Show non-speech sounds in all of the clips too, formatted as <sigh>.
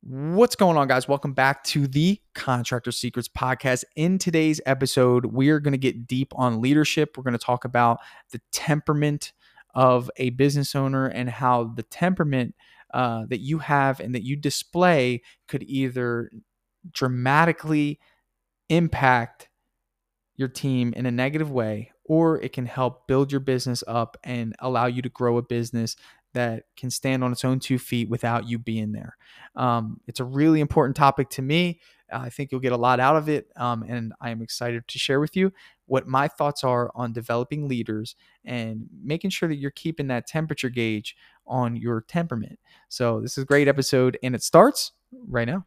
What's going on, guys? Welcome back to the Contractor Secrets Podcast. In today's episode, we are going to get deep on leadership. We're going to talk about the temperament of a business owner and how the temperament uh, that you have and that you display could either dramatically impact your team in a negative way or it can help build your business up and allow you to grow a business that can stand on its own two feet without you being there. Um, it's a really important topic to me. I think you'll get a lot out of it. Um, and I am excited to share with you what my thoughts are on developing leaders and making sure that you're keeping that temperature gauge on your temperament. So, this is a great episode, and it starts right now.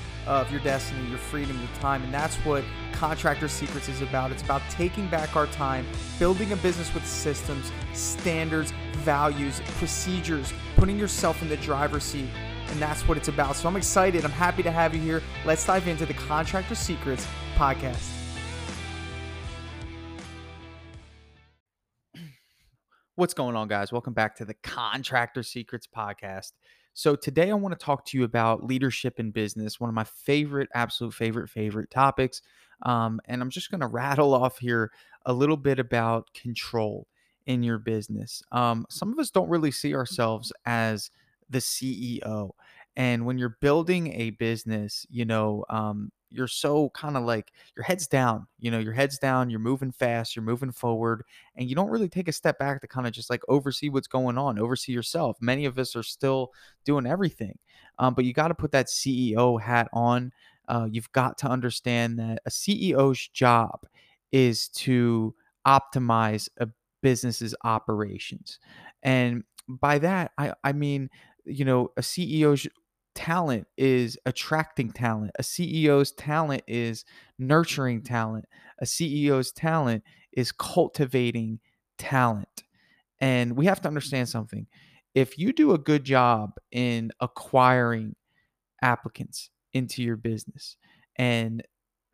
of your destiny, your freedom, your time. And that's what Contractor Secrets is about. It's about taking back our time, building a business with systems, standards, values, procedures, putting yourself in the driver's seat. And that's what it's about. So I'm excited. I'm happy to have you here. Let's dive into the Contractor Secrets podcast. <clears throat> What's going on, guys? Welcome back to the Contractor Secrets podcast. So, today I want to talk to you about leadership in business, one of my favorite, absolute favorite, favorite topics. Um, and I'm just going <laughs> to rattle off here a little bit about control in your business. Um, some of us don't really see ourselves as the CEO. And when you're building a business, you know, um, you're so kind of like your head's down, you know, your head's down, you're moving fast, you're moving forward, and you don't really take a step back to kind of just like oversee what's going on, oversee yourself. Many of us are still doing everything, um, but you got to put that CEO hat on. Uh, you've got to understand that a CEO's job is to optimize a business's operations. And by that, I, I mean, you know, a CEO's talent is attracting talent. A CEO's talent is nurturing talent. A CEO's talent is cultivating talent. And we have to understand something. If you do a good job in acquiring applicants into your business and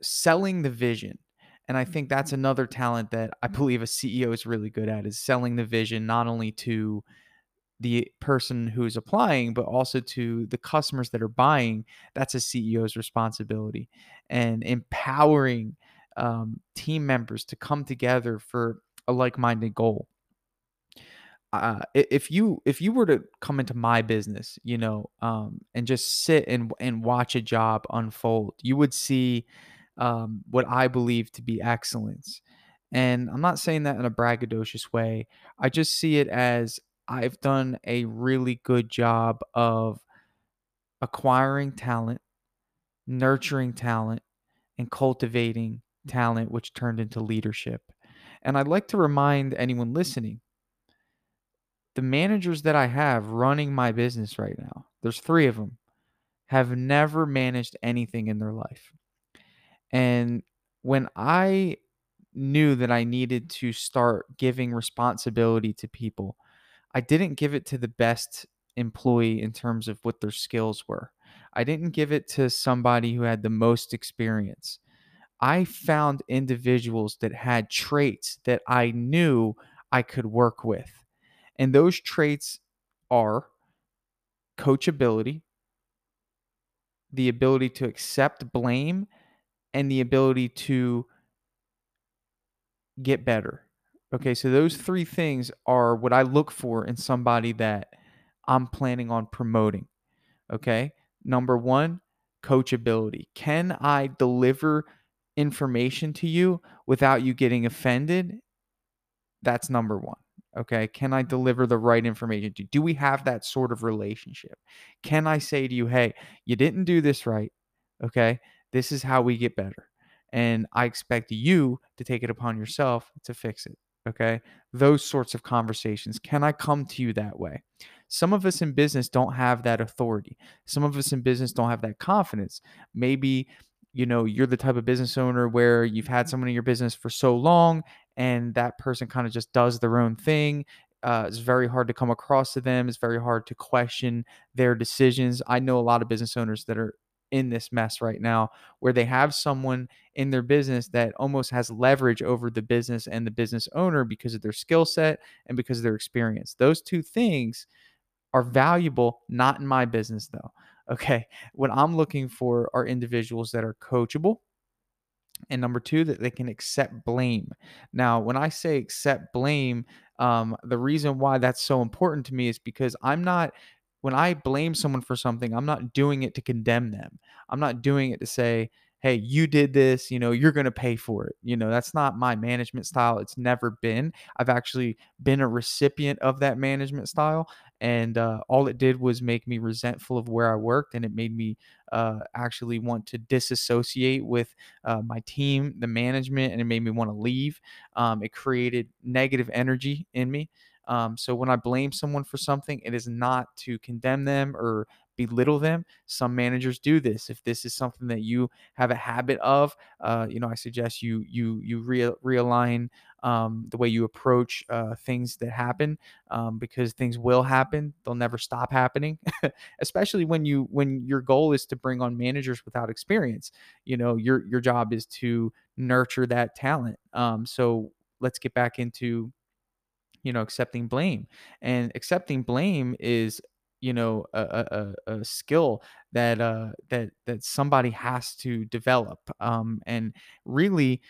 selling the vision, and I think that's mm-hmm. another talent that I <laughs> believe a CEO is really good at is selling the vision not only to the person who's applying, but also to the customers that are buying. That's a CEO's responsibility. And empowering um, team members to come together for a like-minded goal. Uh, if you if you were to come into my business, you know, um, and just sit and and watch a job unfold, you would see um, what I believe to be excellence. And I'm not saying that in a braggadocious way. I just see it as I've done a really good job of acquiring talent, nurturing talent, and cultivating talent, which turned into leadership. And I'd like to remind anyone listening the managers that I have running my business right now, there's three of them, have never managed anything in their life. And when I knew that I needed to start giving responsibility to people, I didn't give it to the best employee in terms of what their skills were. I didn't give it to somebody who had the most experience. I found individuals that had traits that I knew I could work with. And those traits are coachability, the ability to accept blame, and the ability to get better. Okay, so those three things are what I look for in somebody that I'm planning on promoting. Okay, number one, coachability. Can I deliver information to you without you getting offended? That's number one. Okay, can I deliver the right information to you? Do we have that sort of relationship? Can I say to you, hey, you didn't do this right? Okay, this is how we get better. And I expect you to take it upon yourself to fix it. Okay. Those sorts of conversations. Can I come to you that way? Some of us in business don't have that authority. Some of us in business don't have that confidence. Maybe, you know, you're the type of business owner where you've had someone in your business for so long and that person kind of just does their own thing uh, it's very hard to come across to them. It's very hard to question their decisions. I know a lot of business owners that are in this mess right now where they have someone in their business that almost has leverage over the business and the business owner because of their skill set and because of their experience. Those two things are valuable, not in my business though. <laughs> Okay. What I'm looking for are individuals that are coachable, and number two that they can accept blame now when i say accept blame um, the reason why that's so important to me is because i'm not when i blame someone for something i'm not doing it to condemn them. I'm not doing it to say hey you did this you know you're going to pay for it. You know that's not my management style it's never been. I've actually been a recipient of that management style and uh, all it did was make me resentful of where i worked and it made me uh, actually want to disassociate with uh, my team the management and it made me want to leave. Um, it created negative energy in me um, so when I blame someone for something, it is not to condemn them or belittle them. Some managers do this. If this is something that you have a habit of, uh, you know, I suggest you you you re- realign um, the way you approach uh, things that happen um, because things will happen. They'll never stop happening, <laughs> especially when you when your goal is to bring on managers without experience. You know, your your job is to nurture that talent. Um, so let's get back into you know accepting blame and accepting blame is you know a, a, a skill that uh that that somebody has to develop um and really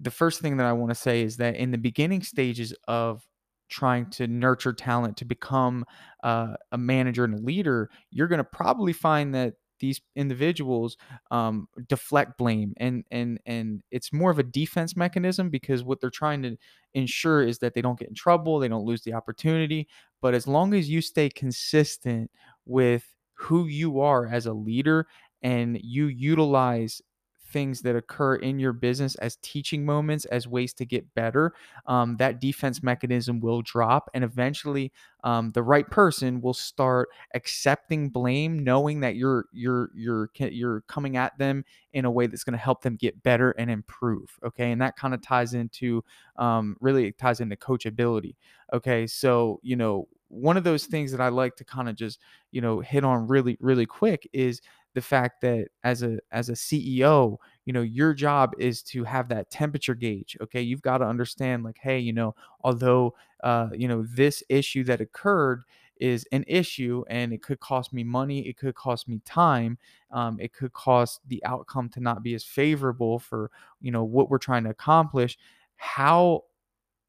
the first thing that i want to say is that in the beginning stages of trying to nurture talent to become uh, a manager and a leader you're going to probably find that these individuals um, deflect blame and and and it's more of a defense mechanism because what they're trying to ensure is that they don't get in trouble they don't lose the opportunity but as long as you stay consistent with who you are as a leader and you utilize things that occur in your business as teaching moments, as ways to get better, um, that defense mechanism will drop. And eventually, um, the right person will start accepting blame, knowing that you're you're you're you're coming at them in a way that's going to help them get better and improve. Okay, and that kind of ties into um, really ties into coachability. Okay, so you know one of those things that I like to kind of just you know hit on really really quick is the fact that as a as a CEO, you know, your job is to have that temperature gauge. Okay, you've got to understand, like, hey, you know, although uh, you know this issue that occurred is an issue and it could cost me money, it could cost me time, um, it could cost the outcome to not be as favorable for you know what we're trying to accomplish. How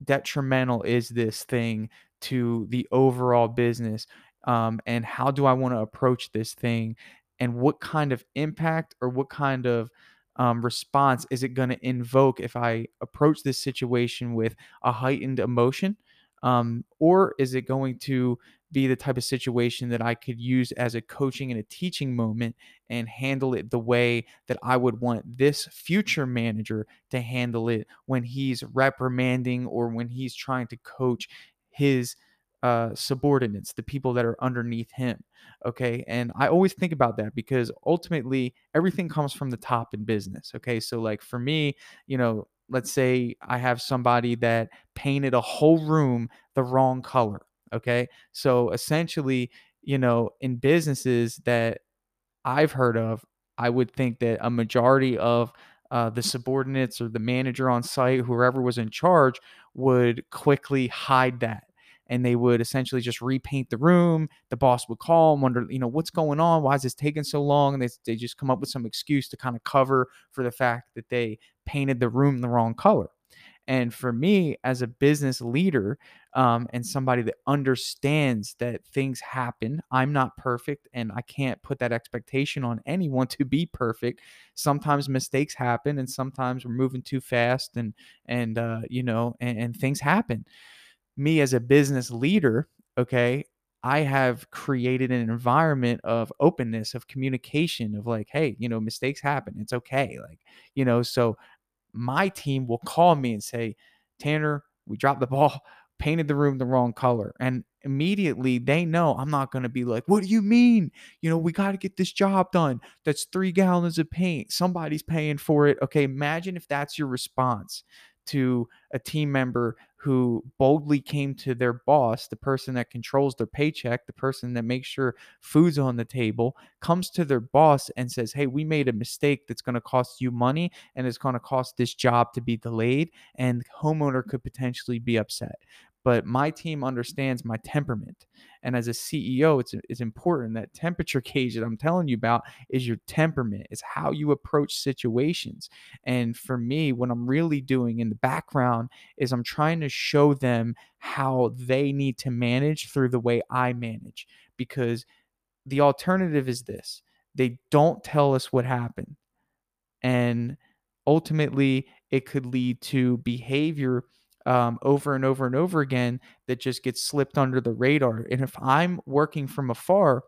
detrimental is this thing to the overall business? Um, and how do I want to approach this thing? And what kind of impact or what kind of um, response is it going to invoke if I approach this situation with a heightened emotion? Um, or is it going to be the type of situation that I could use as a coaching and a teaching moment and handle it the way that I would want this future manager to handle it when he's reprimanding or when he's trying to coach his uh, subordinates, the people that are underneath him. Okay. And I always think about that because ultimately everything comes from the top in business. Okay. So, like for me, you know, let's say I have somebody that painted a whole room the wrong color. Okay. So, essentially, you know, in businesses that I've heard of, I would think that a majority of uh, the subordinates or the manager on site, whoever was in charge, would quickly hide that and they would essentially just repaint the room. The boss would call and wonder, you know, what's going on? Why is this taking so long? And they, they just come up with some excuse to kind of cover for the fact that they painted the room the wrong color. And for me, as a business leader um, and somebody that understands that things happen, I'm not perfect and I can't put that expectation on anyone to be perfect. Sometimes mistakes happen and sometimes we're moving too fast and, and, uh, you know, and, and things happen me as a business leader, okay, I have created an environment of openness, of communication, of like, hey, you know, mistakes happen. It's okay. Like, you know, so my team will call me and say, Tanner, we dropped the ball, <laughs> painted the room the wrong color. And immediately they know I'm not going to be like, what do you mean? You know, we got to get this job done. That's three gallons of paint. Somebody's paying for it. Okay. Imagine if that's your response to a team member who boldly came to their boss, the person that controls their paycheck, the person that makes sure food's on the table, comes to their boss and says, Hey, we made a mistake that's going to cost you money and it's going to cost this job to be delayed. And homeowner could potentially be upset but my team understands my temperament. And as a CEO, it's, it's important that temperature <laughs> gauge that I'm telling you about is your temperament, is how you approach situations. And for me, what I'm really doing in the background is I'm trying to show them how they need to manage through the way I manage. Because the alternative is this they don't tell us what happened. And ultimately, it could lead to behavior um, over and over and over again that just gets slipped under the radar. And if I'm working from afar,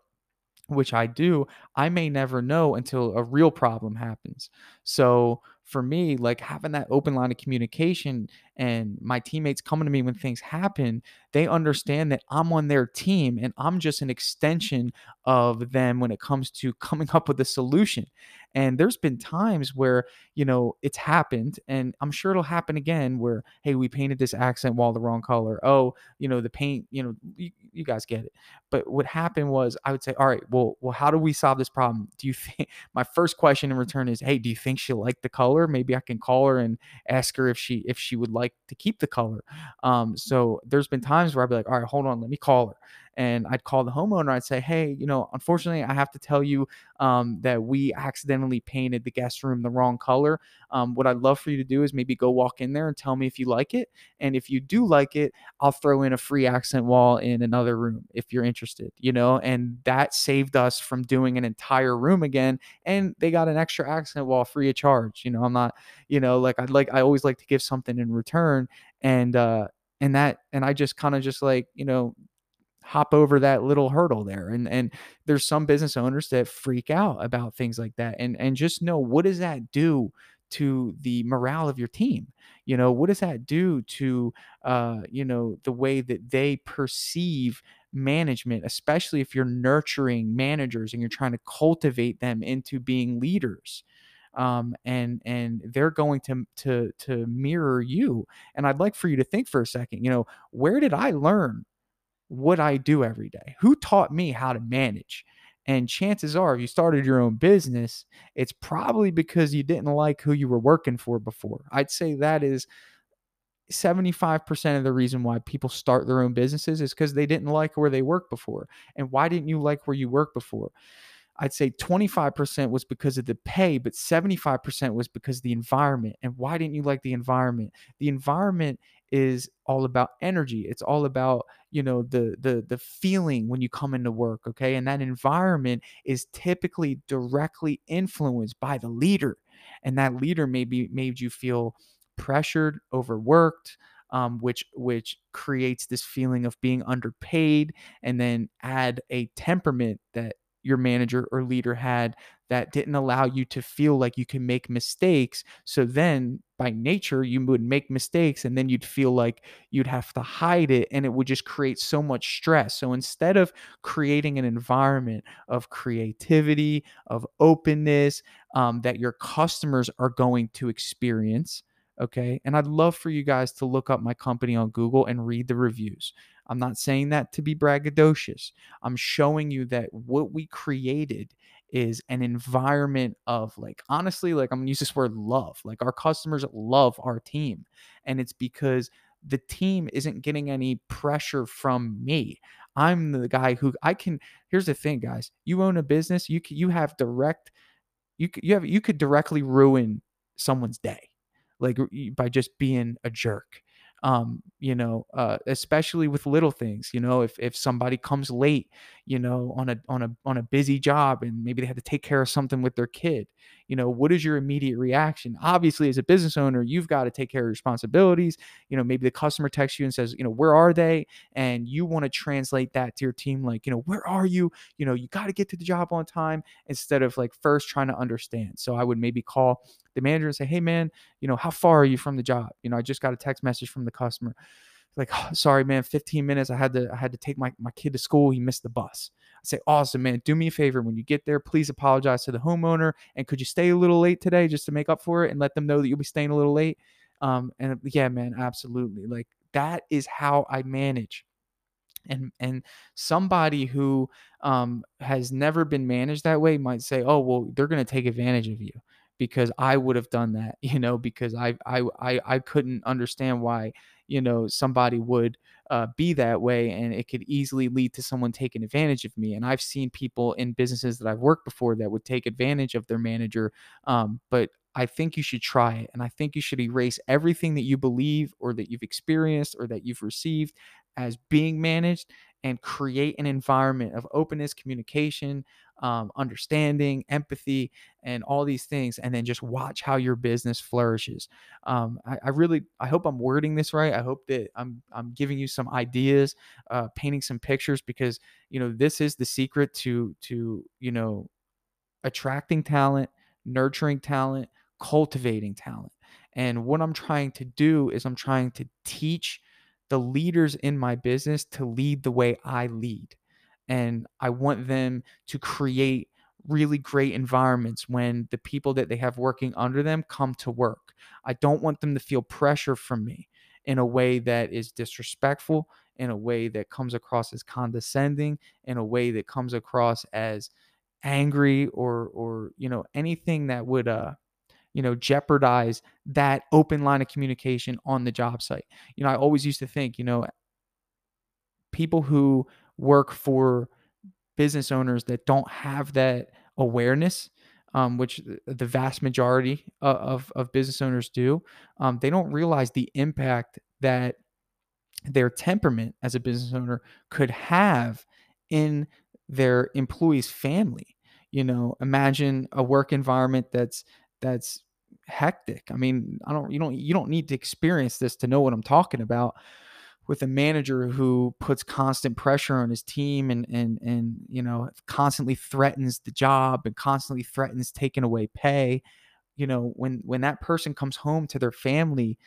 which I do, I may never know until a real problem happens. So for me, like having that open line of communication and my teammates coming to me when things happen, they understand that I'm on their team and I'm just an extension of them when it comes to coming up with a solution. And there's been times where, you know, it's happened and I'm sure it'll happen again where, hey, we painted this accent wall the wrong color. Oh, you know, the paint, you know, you, you guys get it. But what happened was I would say, all right, well, well, how do we solve this problem? Do you think <laughs> my first question in return is, hey, do you think she'll like the color? Maybe I can call her and ask her if she if she would like to keep the color. Um, so there's been times where I'd be like, all right, hold on, let me call her and I'd call the homeowner. I'd say, hey, you know, unfortunately, I have to tell you um, that we accidentally painted the guest room the wrong color. Um, what I'd love for you to do is maybe go walk in there and tell me if you like it. And if you do like it, I'll throw in a free accent wall in another room if you're interested, you know, and that saved us from doing an entire room again. And they got an extra accent wall free of charge. You know, I'm not, you know, like I'd like, I always like to give something in return. And, uh, and that, and I just kind of just like, you know, hop over that little hurdle there and and there's some business owners that freak out about things like that and and just know what does that do to the morale of your team? You know what does that do to uh you know the way that they perceive management especially if you're nurturing managers and you're trying to cultivate them into being leaders um, and and they're going to to to mirror you and i'd like for you to think for a second you know where did i learn what I do every day? Who taught me how to manage? And chances are, if you started your own business, it's probably because you didn't like who you were working for before. I'd say that is 75% of the reason why people start their own businesses is because they didn't like where they worked before. And why didn't you like where you worked before? I'd say 25% was because of the pay, but 75% was because the environment. And why didn't you like the environment? The environment is all about energy. It's all about, you know, the the the feeling when you come into work, okay? And that environment is typically directly influenced by the leader. And that leader maybe made you feel pressured, overworked, um, which which creates this feeling of being underpaid, and then add a temperament that your manager or leader had that didn't allow you to feel like you can make mistakes. So then by nature, you would make mistakes and then you'd feel like you'd have to hide it and it would just create so much stress. So instead of creating an environment of creativity, of openness um, that your customers are going to experience, okay? And I'd love for you guys to look up my company on Google and read the reviews. I'm not saying that to be braggadocious. I'm showing you that what we created is an environment of like honestly like I'm going to use this word love. Like our customers love our team and it's because the team isn't getting any pressure from me. I'm the guy who I can Here's the thing guys. You own a business, you you have direct you you have you could directly ruin someone's day like by just being a jerk um, you know, uh, especially with little things, you know, if, if somebody comes late, you know, on a, on a, on a busy job and maybe they had to take care of something with their kid, you know, what is your immediate reaction? Obviously, as a business owner, you've got to take care of responsibilities. You know, maybe the customer texts you and says, you know, where are they? And you want to translate that to your team, like, you know, where are you? You know, you got to get to the job on time instead of like first trying to understand. So I would maybe call the manager and say, hey, man, you know, how far are you from the job? You know, I just got a text message from the customer. Like, oh, sorry, man, 15 minutes. I had to, I had to take my, my kid to school. He missed the bus. I say, awesome, man. Do me a favor. When you get there, please apologize to the homeowner. And could you stay a little late today just to make up for it and let them know that you'll be staying a little late? Um, and yeah, man, absolutely. Like that is how I manage and and somebody who um, has never been managed that way might say oh well they're going to take advantage of you because i would have done that <laughs> you know because I, I i i couldn't understand why you know somebody would uh, be that way and it could easily lead to someone taking advantage of me and i've seen people in businesses that i've worked before that would take advantage of their manager um, but I think you should try it. And I think you should erase everything that you believe or that you've experienced or that you've received as being managed and create an environment of openness, communication, um, understanding, empathy, and all these things, and then just watch how your business flourishes. Um, I, I, really, I hope I'm wording this right. I hope that I'm, I'm giving you some ideas, uh, painting some pictures, because you know this is the secret to, to you know, attracting talent, nurturing talent, cultivating talent. And what I'm trying to do is I'm trying to teach the leaders in my business to lead the way I lead. And I want them to create really great environments when the people that they have working under them come to work. I don't want them to feel pressure from me in a way that is disrespectful, in a way that comes across as condescending, in a way that comes across as angry or or you know anything that would uh you know, jeopardize that open line of communication on the job site. You know, I always used to think, you know, people who work for business owners that don't have that awareness, um, which the vast majority of, of, of business owners do, um, they don't realize the impact that their temperament as a business owner could have in their employee's family. You know, imagine a work environment that's that's hectic. I mean, I don't you don't you don't need to experience this to know what I'm talking about with a manager who puts constant pressure on his team and and and you know constantly threatens the job and constantly threatens taking away pay. You know when when that person comes home to their family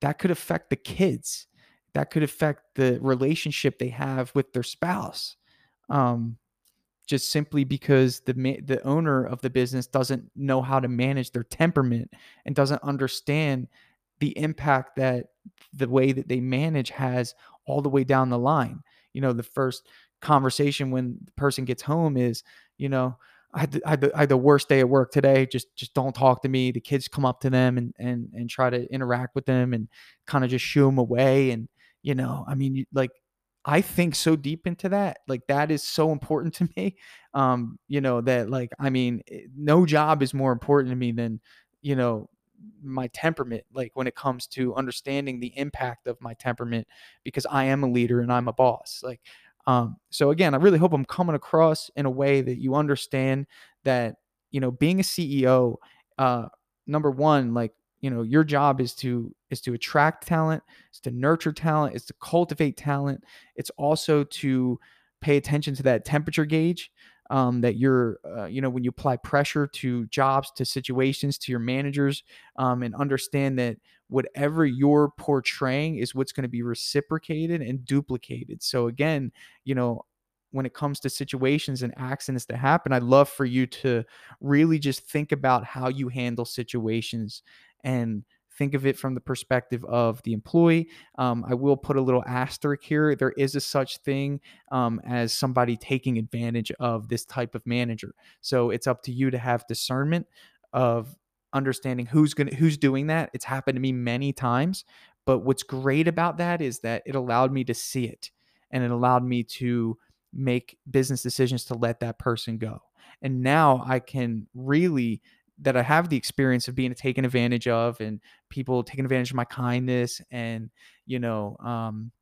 that could affect the kids. That could affect the relationship they have with their spouse. Um just simply because the the owner of the business doesn't know how to manage their temperament and doesn't understand the impact that the way that they manage has all the way down the line. You know, the first conversation when the person gets home is, you know, I had, the, I, had the, I had the worst day at work today. Just just don't talk to me. The kids come up to them and and and try to interact with them and kind of just shoo them away. And you know, I mean, like I think so deep into that. Like that is so important to me. Um, you know, that like I mean, eh, no job is more important to me than, you know, my temperament like when it comes to understanding the impact of my temperament because I am a leader and I'm a boss. Like um so again, I really hope I'm coming across in a way that you understand that, you know, being a CEO uh number 1 like you know your job is to is to attract talent is to nurture talent is to cultivate talent it's also to pay attention to that temperature gauge um, that you're uh, you know when you apply pressure to jobs to situations to your managers um, and understand that whatever you're portraying is what's going to be reciprocated and duplicated. So again you know when it comes to situations and accidents that happen i'd love for you to really just think about how you handle situations and think of it from the perspective of the employee. Um, I will put a little asterisk here. There is a such thing um, as somebody taking advantage of this type of manager. So it's up to you to have discernment of understanding who's going who's doing that. It's happened to me many times. But what's great about that is that it allowed me to see it and it allowed me to make business decisions to let that person go. And now I can really that I have the experience of being taken advantage of and people taking advantage of my kindness and you know um,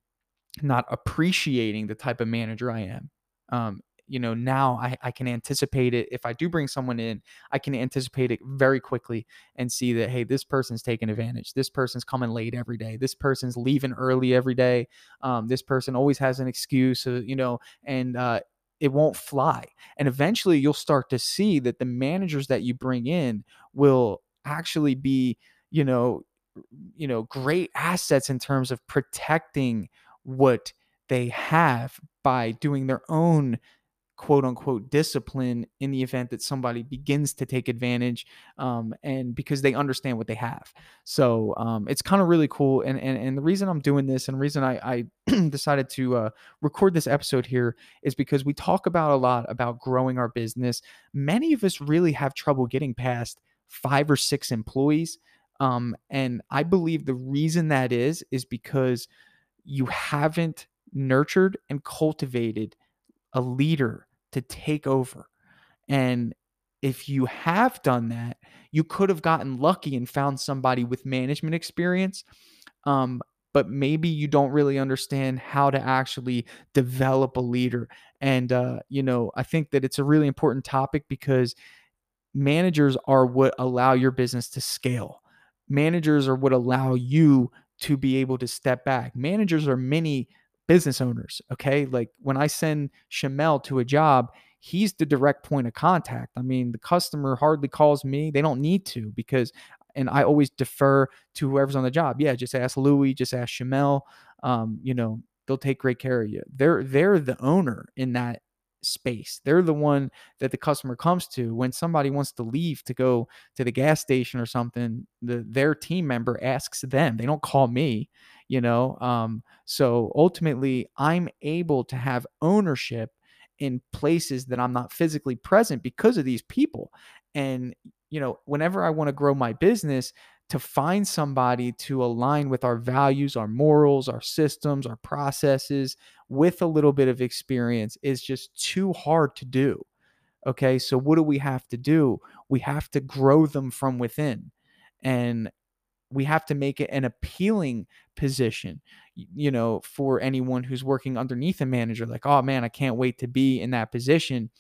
not appreciating the type of manager I am. Um, you know now I, I can anticipate it. If i do bring someone in i can anticipate it very quickly and see that hey this person's taking advantage. This person's coming late every day. This person's leaving early every day. Um, this person always has an excuse uh, you know and uh, it won't fly. And eventually you'll start to see that the managers that you bring in will actually be, you know, you know, great assets in terms of protecting what they have by doing their own quote unquote discipline in the event that somebody begins to take advantage um, and because they understand what they have. So um, it's kind of really cool and, and and the reason i'm doing this and the reason i, I <clears throat> decided to uh, record this episode here is because we talk about a lot about growing our business. Many of us really have trouble getting past five or six employees um, and i believe the reason that is is because you haven't nurtured and cultivated a leader to take over. And if you have done that, you could have gotten lucky and found somebody with management experience. Um, but maybe you don't really understand how to actually develop a leader. And, uh, you know, I think that it's a really important topic because managers are what allow your business to scale. Managers are what allow you to be able to step back. Managers are many business owners. Okay. Like when I send Shamel to a job, he's the direct point of contact. I mean, the customer hardly calls me. They don't need to because, and I always defer to whoever's on the job. Yeah, just ask Louis, just ask Shamel. Um, you know, they'll take great care of you. They're they're the owner in that space. They're the one that the customer comes to when somebody wants to leave to go to the gas station or something. The their team member asks them. They don't call me, you know. Um, so ultimately, I'm able to have ownership in places that I'm not physically present because of these people. And you know, whenever I want to grow my business, to find somebody to align with our values, our morals, our systems, our processes with a little bit of experience is just too hard to do. Okay. So, what do we have to do? We have to grow them from within. And we have to make it an appealing position you know for anyone who's working underneath a manager like oh man i can't wait to be in that position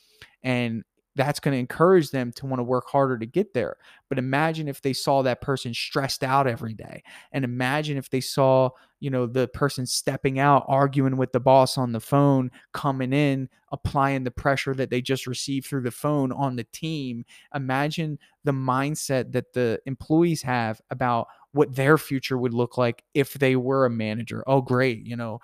and that's going to encourage them to want to work harder to get there. But imagine if they saw that person stressed out every day. And imagine if they saw, you know, the person stepping out, arguing with the boss on the phone, coming in, applying the pressure that they just received through the phone on the team. Imagine the mindset that the employees have about what their future would look like if they were a manager. Oh, great. You know,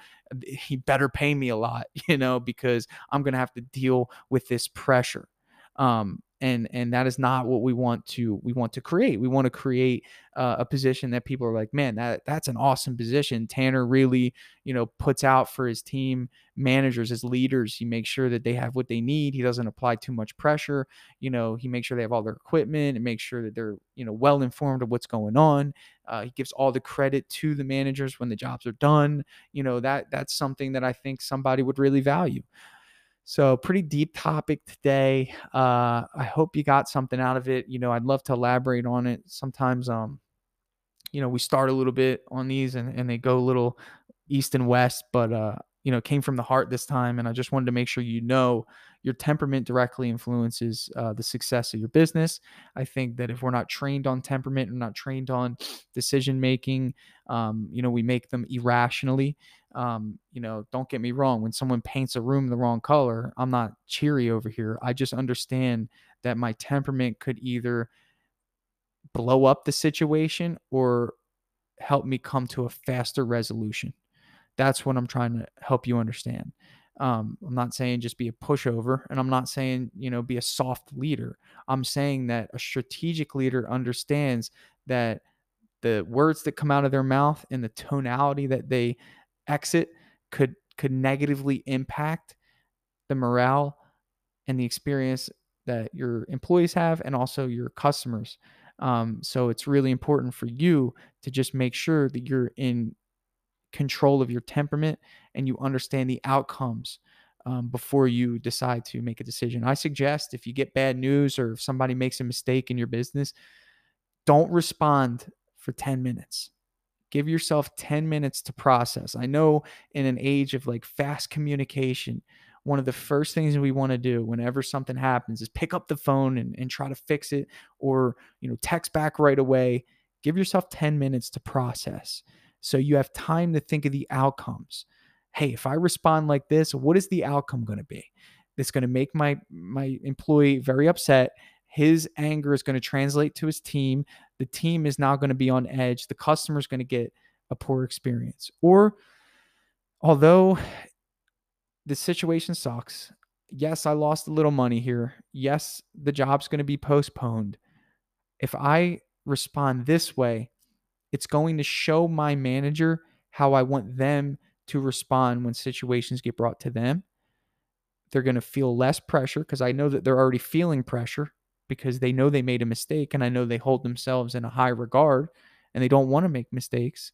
he better pay me a lot, <laughs> you know, because I'm going to have to deal with this pressure um, and and that is not what we want to we want to create. We want to create uh, a position that people are like man that that's an awesome position. Tanner really you know puts out for his team managers his leaders. He makes sure that they have what they need. He doesn't apply too much pressure. You know he makes sure they have all their equipment and makes sure that they're you know well informed of what's going on. Uh, he gives all the credit to the managers when the jobs are done. You know that that's something that i think somebody would really value so, pretty deep topic today. Uh, I hope you got something out of it. You know, I'd love to elaborate on it. Sometimes, um, you know, we start a little bit on these and, and they go a little east and west, but, uh, you know, came from the heart this time. And I just wanted to make sure you know your temperament directly influences uh, the success of your business. I think that if we're not trained on temperament and not trained on decision making, um, you know, we make them irrationally. Um, you know, don't get me wrong. When someone paints a room the wrong color, I'm not cheery over here. I just understand that my temperament could either blow up the situation or help me come to a faster resolution. That's what I'm trying to help you understand. Um, I'm not saying just be a pushover, and I'm not saying, you know, be a soft leader. I'm saying that a strategic leader understands that the words that come out of their mouth and the tonality that they exit could could negatively impact the morale and the experience that your employees have and also your customers. Um, so it's really important for you to just make sure that you're in control of your temperament and you understand the outcomes um, before you decide to make a decision. I suggest if you get bad news or if somebody makes a mistake in your business, don't respond for 10 minutes. Give yourself 10 minutes to process. I know in an age of like fast communication, one of the first things we want to do whenever something happens is pick up the phone and, and try to fix it or you know text back right away give yourself 10 minutes to process so you have time to think of the outcomes. Hey, if I respond like this, what is the outcome going to be? It's going to make my my employee very upset. His anger is going to translate to his team. The team is now going to be on edge. The customer is going to get a poor experience. Or although the situation sucks, yes, I lost a little money here. Yes, the job's going to be postponed. If I respond this way, it's going to show my manager how I want them to respond when situations get brought to them. They're going to feel less pressure because I know that they're already feeling pressure because they know they made a mistake and I know they hold themselves in a high regard and they don't want to make mistakes.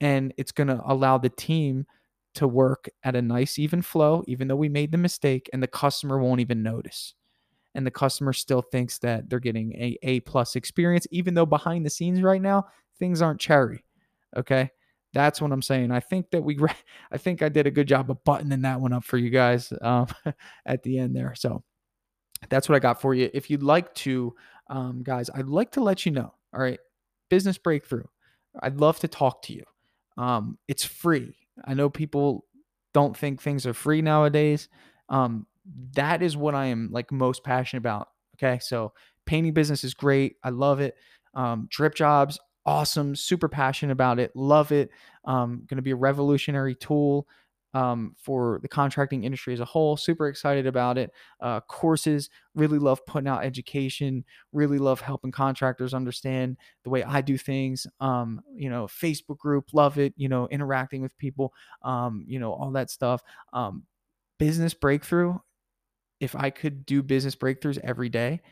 And it's going to allow the team to work at a nice, even flow, even though we made the mistake, and the customer won't even notice. And the customer still thinks that they're getting a A plus experience, even though behind the scenes right now, things aren't cherry. Okay. That's what I'm saying. I think that we, <laughs> I think I did a good job of buttoning that one up for you guys um, <laughs> at the end there. So that's what I got for you. If you'd like to, um, guys, I'd like to let you know. All right, business breakthrough. I'd love to talk to you. Um, it's free. I know people don't think things are free nowadays. Um, that is what I am like most passionate about. Okay, so painting business is great. I love it. Um, drip jobs, awesome. Super passionate about it. Love it. Um, going to be a revolutionary tool um, for the contracting industry as a whole. Super excited about it. Uh, courses, really love putting out education, really love helping contractors understand the way I do things. Um, you know, Facebook group, love it. You know, interacting with people, um, you know, all that stuff. Um, business breakthrough. If I could do business breakthroughs every day,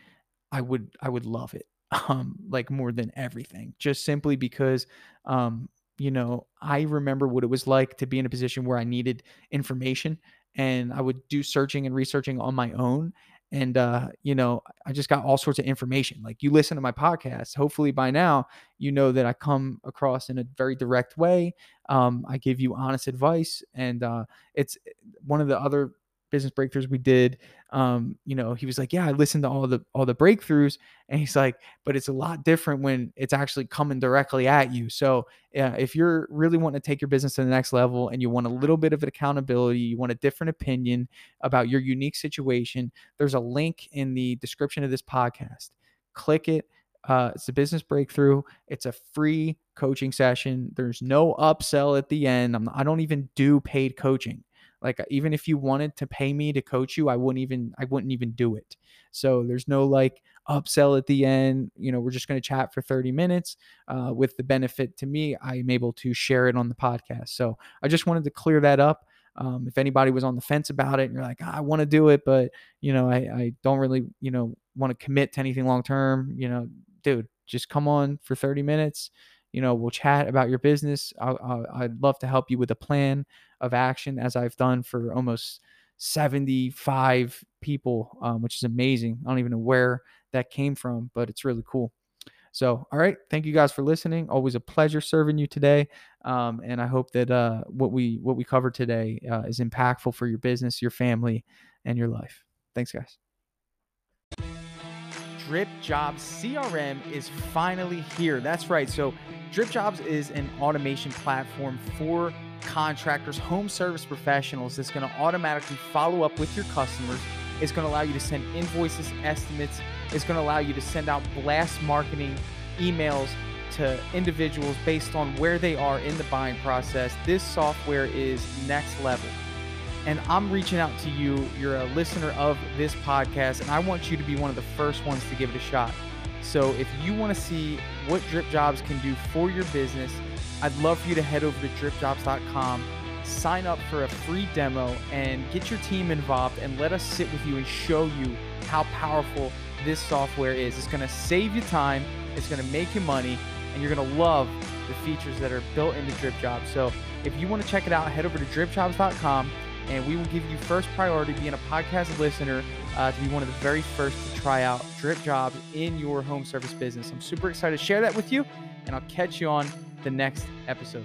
I would I would love it. Um, like more than everything, just simply because um, you know, I remember what it was like to be in a position where I needed information and I would do searching and researching on my own. And, uh, you know, I just got all sorts of information. Like you listen to my podcast, hopefully by now, you know that I come across in a very direct way. Um, I give you honest advice. And uh, it's eh, one of the other business breakthroughs we did um, you know he was like yeah i listened to all the all the breakthroughs and he's like but it's a lot different when it's actually coming directly at you so if you're really wanting to take your business to the next level and you want a little bit of accountability you want a different opinion about your unique situation there's a link in the description of this podcast click it uh, it's a business breakthrough. It's a free coaching session. There's no upsell at the end. I'm, I don't even do paid coaching. Like even if you wanted to pay me to coach you, I wouldn't even I wouldn't even do it. So there's no like upsell at the end. You know, we're just going to chat for 30 minutes. Uh, with the benefit to me, I'm able to share it on the podcast. So I just wanted to clear that up. Um, if anybody was on the fence about it and you're like, ah, I want to do it, but you know, I, I don't really, you know, want to commit to anything long term, you know, dude, just come on for 30 minutes you know we'll chat about your business. I would love to help you with a plan of action as i've done for almost 75 people um, which is amazing. I don't even know where that came from but it's really cool. So all right. Thank you guys for listening. Always a pleasure serving you today um, and i hope that uh, what we what we covered today uh, is impactful for your business your family and your life. Thanks guys. Drip Jobs CRM is finally here. That's right. So, Drip Jobs is an automation platform for contractors, home service professionals that's going to automatically follow up with your customers. It's going to allow you to send invoices, estimates. It's going to allow you to send out blast marketing emails to individuals based on where they are in the buying process. This software is next level and I'm reaching out to you. You're a listener of this podcast, and I want you to be one of the first ones to give it a shot. So if you want to see what Drip Jobs can do for your business, I'd love for you to head over to dripjobs.com, sign up for a free demo, and get your team involved and let us sit with you and show you how powerful this software is. It's going to save you time, it's going to make you money, and you're going to love the features that are built into Drip Jobs. So if you want to check it out, head over to dripjobs.com and we will give you first priority being a podcast listener uh, to be one of the very first to try out drip jobs in your home service business. I'm super excited to share that with you and i'll catch you on the next episode